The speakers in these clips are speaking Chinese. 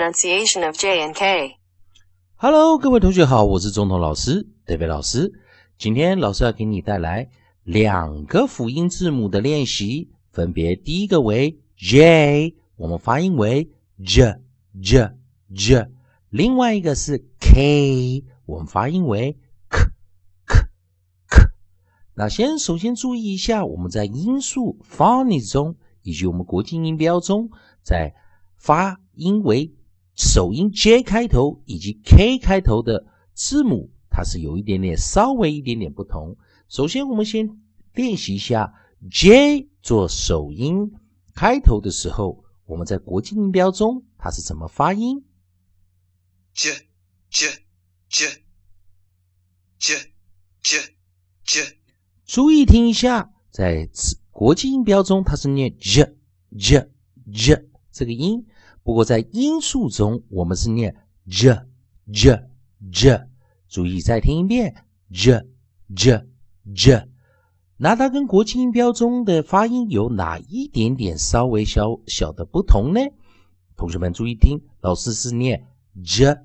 pronunciation of J and K. Hello，各位同学好，我是总统老师 David 老师。今天老师要给你带来两个辅音字母的练习，分别第一个为 J，我们发音为 J J J；另外一个是 K，我们发音为 K K K。那先首先注意一下，我们在音素 p h o n e 中以及我们国际音标中，在发音为首音 J 开头以及 K 开头的字母，它是有一点点稍微一点点不同。首先，我们先练习一下 J 做首音开头的时候，我们在国际音标中它是怎么发音？J J J J J J。注意听一下，在国际音标中它是念 J J J 这个音。不过在音素中，我们是念 j j j，注意再听一遍 j j j。那它跟国际音标中的发音有哪一点点稍微小小的不同呢？同学们注意听，老师是念 j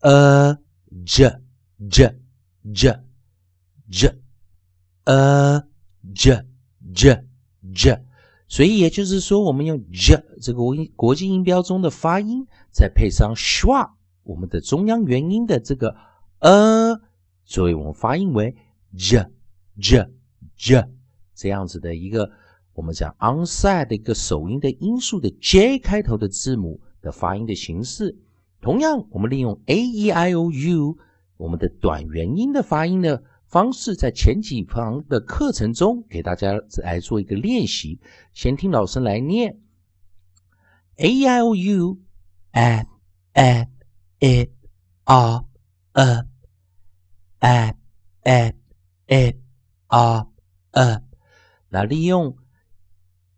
a j j j j a j j j。所以也就是说，我们用 j 这个国国际音标中的发音，再配上 schwa 我们的中央元音的这个呃，所以我们发音为 j j j 这样子的一个我们讲 onside 的一个首音的音素的 j 开头的字母的发音的形式。同样，我们利用 a e i o u 我们的短元音的发音的。方式在前几堂的课程中给大家来做一个练习。先听老师来念：a i o u a a i r a a a i r a。那利用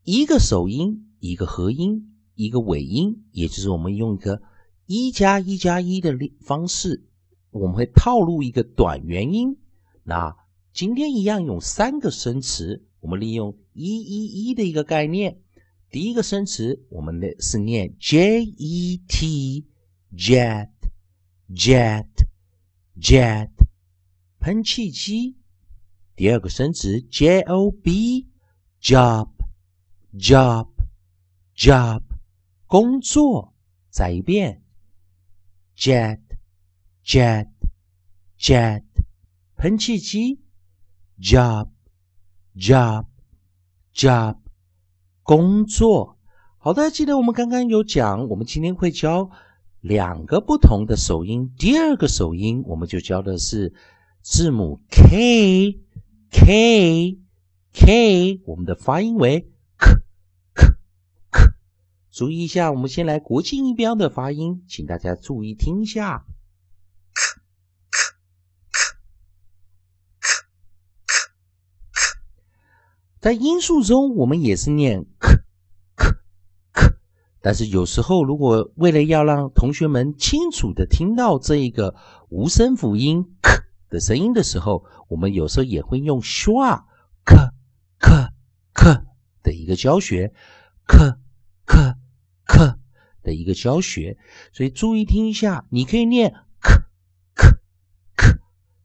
一个首音、一个合音、一个尾音，也就是我们用一个一加一加一的方式，我们会套路一个短元音。那今天一样用三个生词，我们利用一一一的一个概念。第一个生词，我们的是念 j e t jet jet jet 喷气机。第二个生词 j o b job job job 工作。再一遍 jet jet jet。喷气机，job，job，job，工作。好的，记得我们刚刚有讲，我们今天会教两个不同的首音。第二个首音，我们就教的是字母 k，k，k，我们的发音为 k，k，k。注意一下，我们先来国际音标的发音，请大家注意听一下。在音素中，我们也是念 k k k，但是有时候，如果为了要让同学们清楚的听到这一个无声辅音 k 的声音的时候，我们有时候也会用 schwa k k k 的一个教学 k k k 的一个教学，所以注意听一下，你可以念 k k k，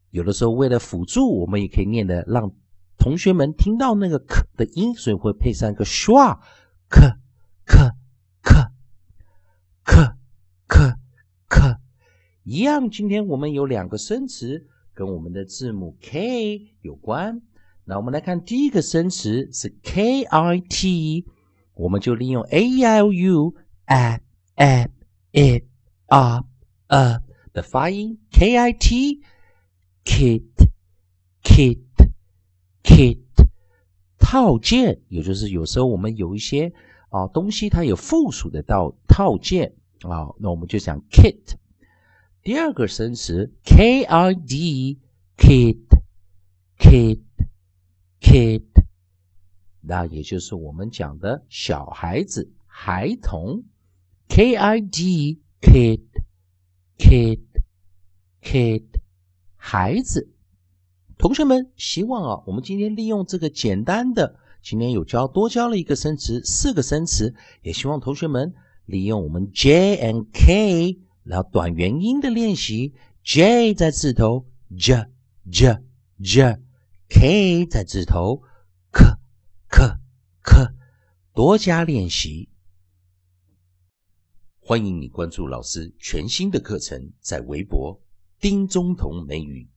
有的时候为了辅助，我们也可以念的让。同学们听到那个 k 的音，所以会配上一个 schwa，k k k k k k 一样。今天我们有两个生词跟我们的字母 k 有关。那我们来看第一个生词是 kit，我们就利用 a e i o u a a i r a 的发音 kit kit kit。Kit 套件，也就是有时候我们有一些啊东西，它有附属的到套件啊，那我们就讲 kit。第二个生词 kid kid kid kid，那也就是我们讲的小孩子、孩童 kid kid kid kid 孩子。同学们，希望啊，我们今天利用这个简单的，今天有教多教了一个生词，四个生词，也希望同学们利用我们 J and K 然后短元音的练习，J 在字头，J J J，K 在字头，K K K，多加练习。欢迎你关注老师全新的课程，在微博丁中同美语。